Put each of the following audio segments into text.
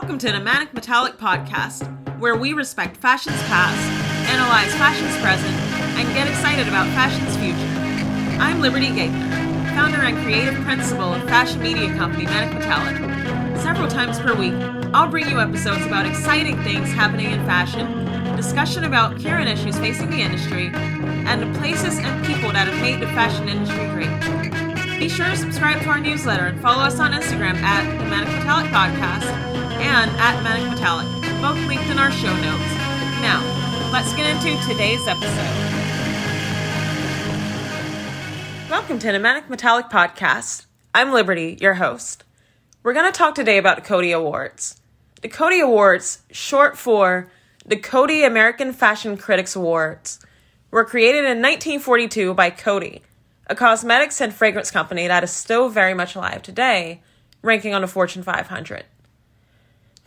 Welcome to the Manic Metallic Podcast, where we respect fashion's past, analyze fashion's present, and get excited about fashion's future. I'm Liberty Gaither, founder and creative principal of fashion media company Manic Metallic. Several times per week, I'll bring you episodes about exciting things happening in fashion, discussion about current issues facing the industry, and the places and people that have made the fashion industry great. Be sure to subscribe to our newsletter and follow us on Instagram at the Manic Metallic Podcast and at Manic Metallic, both linked in our show notes. Now, let's get into today's episode. Welcome to the Manic Metallic Podcast. I'm Liberty, your host. We're going to talk today about the Coty Awards. The Coty Awards, short for the Coty American Fashion Critics Awards, were created in 1942 by Coty, a cosmetics and fragrance company that is still very much alive today, ranking on the Fortune 500.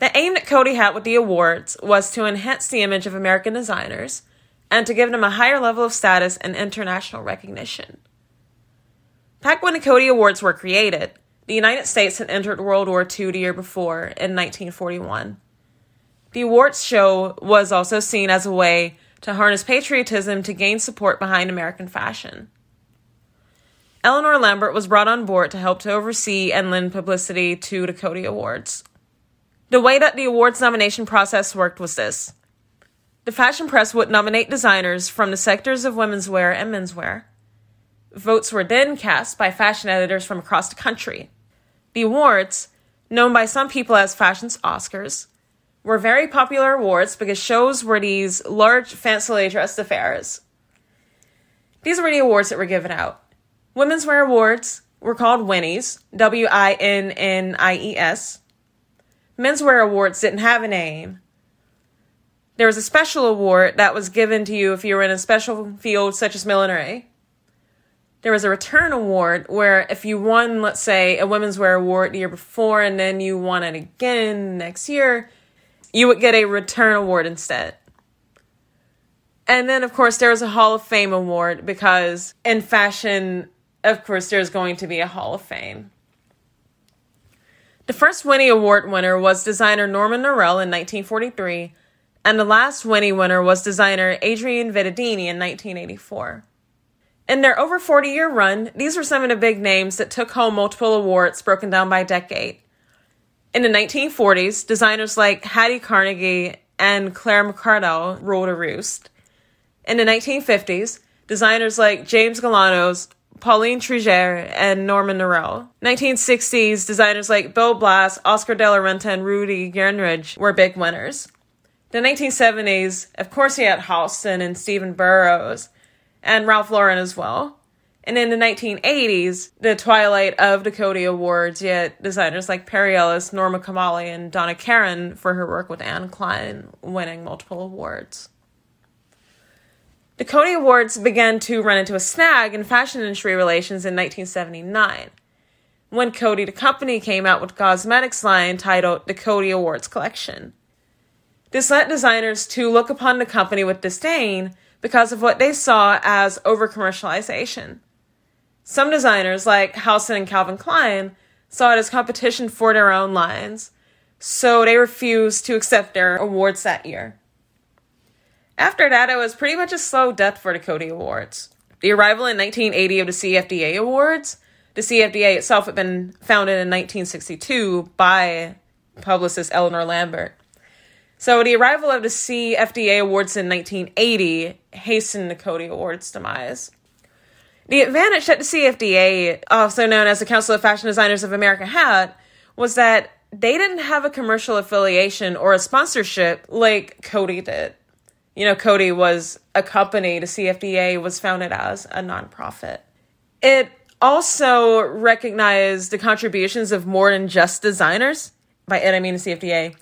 The aim that Coty had with the awards was to enhance the image of American designers and to give them a higher level of status and international recognition. Back when the Coty Awards were created, the United States had entered World War II the year before, in 1941. The awards show was also seen as a way to harness patriotism to gain support behind American fashion. Eleanor Lambert was brought on board to help to oversee and lend publicity to the Coty Awards. The way that the awards nomination process worked was this the fashion press would nominate designers from the sectors of women's wear and men's wear. Votes were then cast by fashion editors from across the country. The awards, known by some people as fashion's Oscars, were very popular awards because shows were these large, fancily dressed affairs. These were the awards that were given out. Women's wear awards were called Winnies, W I N N I E S, menswear awards didn't have a name. There was a special award that was given to you if you were in a special field such as millinery. There was a return award where if you won, let's say, a women's wear award the year before and then you won it again next year, you would get a return award instead. And then, of course, there was a Hall of Fame award because in fashion, of course, there's going to be a Hall of Fame. The first Winnie Award winner was designer Norman Norell in 1943, and the last Winnie winner was designer Adrienne Vittadini in 1984. In their over 40 year run, these were some of the big names that took home multiple awards broken down by decade. In the 1940s, designers like Hattie Carnegie and Claire McCardell ruled a roost. In the 1950s, designers like James Galanos Pauline Trigère, and Norman Norell. 1960s designers like Bill Blass, Oscar de la Renta, and Rudy Gernreich were big winners. The 1970s, of course, you had Halston and Stephen Burrows, and Ralph Lauren as well. And in the 1980s, the twilight of the Coty Awards, yet designers like Perry Ellis, Norma Kamali, and Donna Karan for her work with Anne Klein, winning multiple awards. The Coty Awards began to run into a snag in fashion industry relations in 1979 when Coty the company, came out with cosmetics line titled the Coty Awards Collection. This led designers to look upon the company with disdain because of what they saw as over commercialization. Some designers, like Halston and Calvin Klein, saw it as competition for their own lines, so they refused to accept their awards that year. After that, it was pretty much a slow death for the Coty Awards. The arrival in 1980 of the CFDA Awards, the CFDA itself had been founded in 1962 by publicist Eleanor Lambert. So the arrival of the CFDA Awards in 1980 hastened the Coty Awards' demise. The advantage that the CFDA, also known as the Council of Fashion Designers of America, had was that they didn't have a commercial affiliation or a sponsorship like Coty did you know, Coty was a company, the CFDA was founded as a nonprofit. It also recognized the contributions of more than just designers. By it, I mean the CFDA.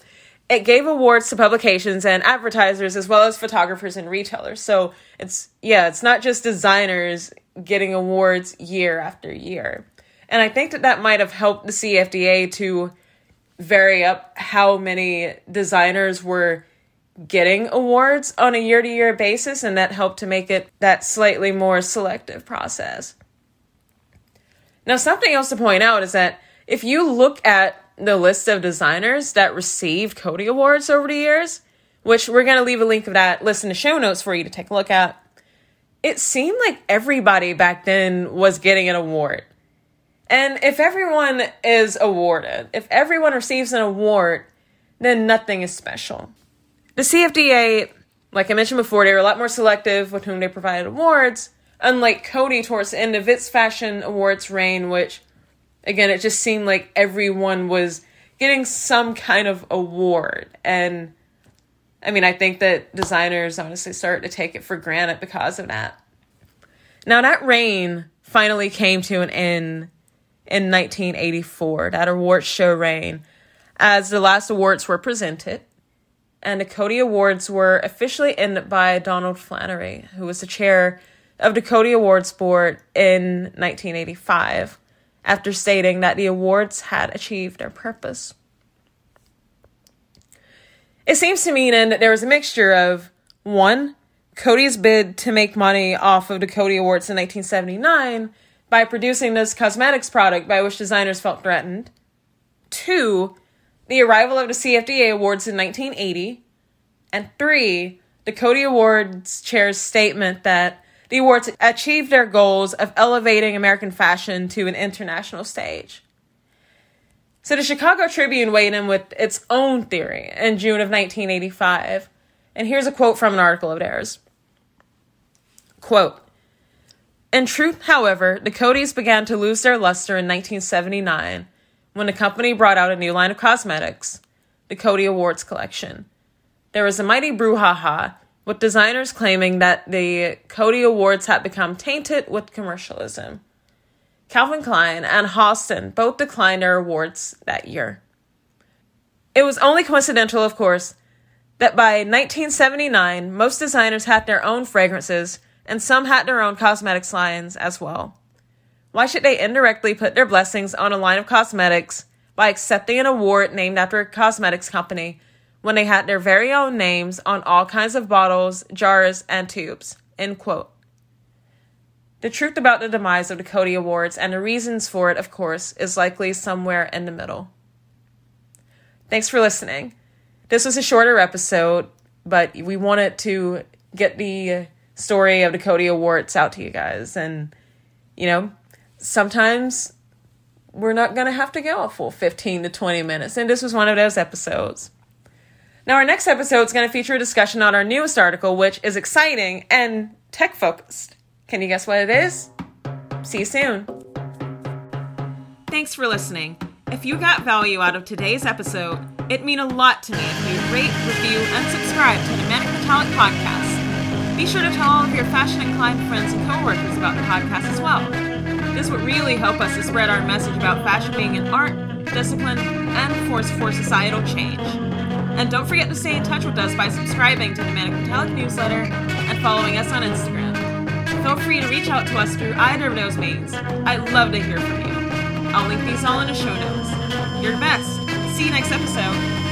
It gave awards to publications and advertisers as well as photographers and retailers. So it's, yeah, it's not just designers getting awards year after year. And I think that that might have helped the CFDA to vary up how many designers were getting awards on a year to year basis, and that helped to make it that slightly more selective process. Now, something else to point out is that if you look at the list of designers that received Coty Awards over the years, which we're going to leave a link of that list in the show notes for you to take a look at, it seemed like everybody back then was getting an award. And if everyone is awarded, if everyone receives an award, then nothing is special. The CFDA, like I mentioned before, they were a lot more selective with whom they provided awards, unlike Coty towards the end of its fashion awards reign, which, again, it just seemed like everyone was getting some kind of award. And I mean, I think that designers honestly started to take it for granted because of that. Now, that reign finally came to an end in 1984, that awards show reign, as the last awards were presented. And the Coty Awards were officially ended by Donald Flannery, who was the chair of the Coty Awards Board in 1985, after stating that the awards had achieved their purpose. It seems to me then that there was a mixture of one, Coty's bid to make money off of the Coty Awards in 1979 by producing this cosmetics product by which designers felt threatened. Two, the arrival of the CFDA Awards in 1980. And three, the Coty Awards chair's statement that the awards achieved their goals of elevating American fashion to an international stage. So the Chicago Tribune weighed in with its own theory in June of 1985. And here's a quote from an article of theirs. Quote, in truth, however, the Cotys began to lose their luster in 1979 when the company brought out a new line of cosmetics, the Coty Awards collection. There was a mighty brouhaha, with designers claiming that the Coty Awards had become tainted with commercialism. Calvin Klein and Halston both declined their awards that year. It was only coincidental, of course, that by 1979, most designers had their own fragrances and some had their own cosmetics lines as well. Why should they indirectly put their blessings on a line of cosmetics by accepting an award named after a cosmetics company when they had their very own names on all kinds of bottles, jars, and tubes? End quote. The truth about the demise of the Coty Awards and the reasons for it, of course, is likely somewhere in the middle. Thanks for listening. This was a shorter episode, but we wanted to get the story of the Coty Awards out to you guys. And, you know, sometimes we're not going to have to go a full 15 to 20 minutes. And this was one of those episodes. Now, our next episode is going to feature a discussion on our newest article, which is exciting and tech focused. Can you guess what it is? See you soon. Thanks for listening. If you got value out of today's episode, it'd mean a lot to me if you rate, review, and subscribe to the Manic Metallic Podcast. Be sure to tell all of your fashion inclined friends and coworkers about the podcast as well. This would really help us to spread our message about fashion being an art, discipline, and force for societal change. And don't forget to stay in touch with us by subscribing to the Manic newsletter and following us on Instagram. Feel free to reach out to us through either of those means. I'd love to hear from you. I'll link these all in the show notes. You're the best. See you next episode.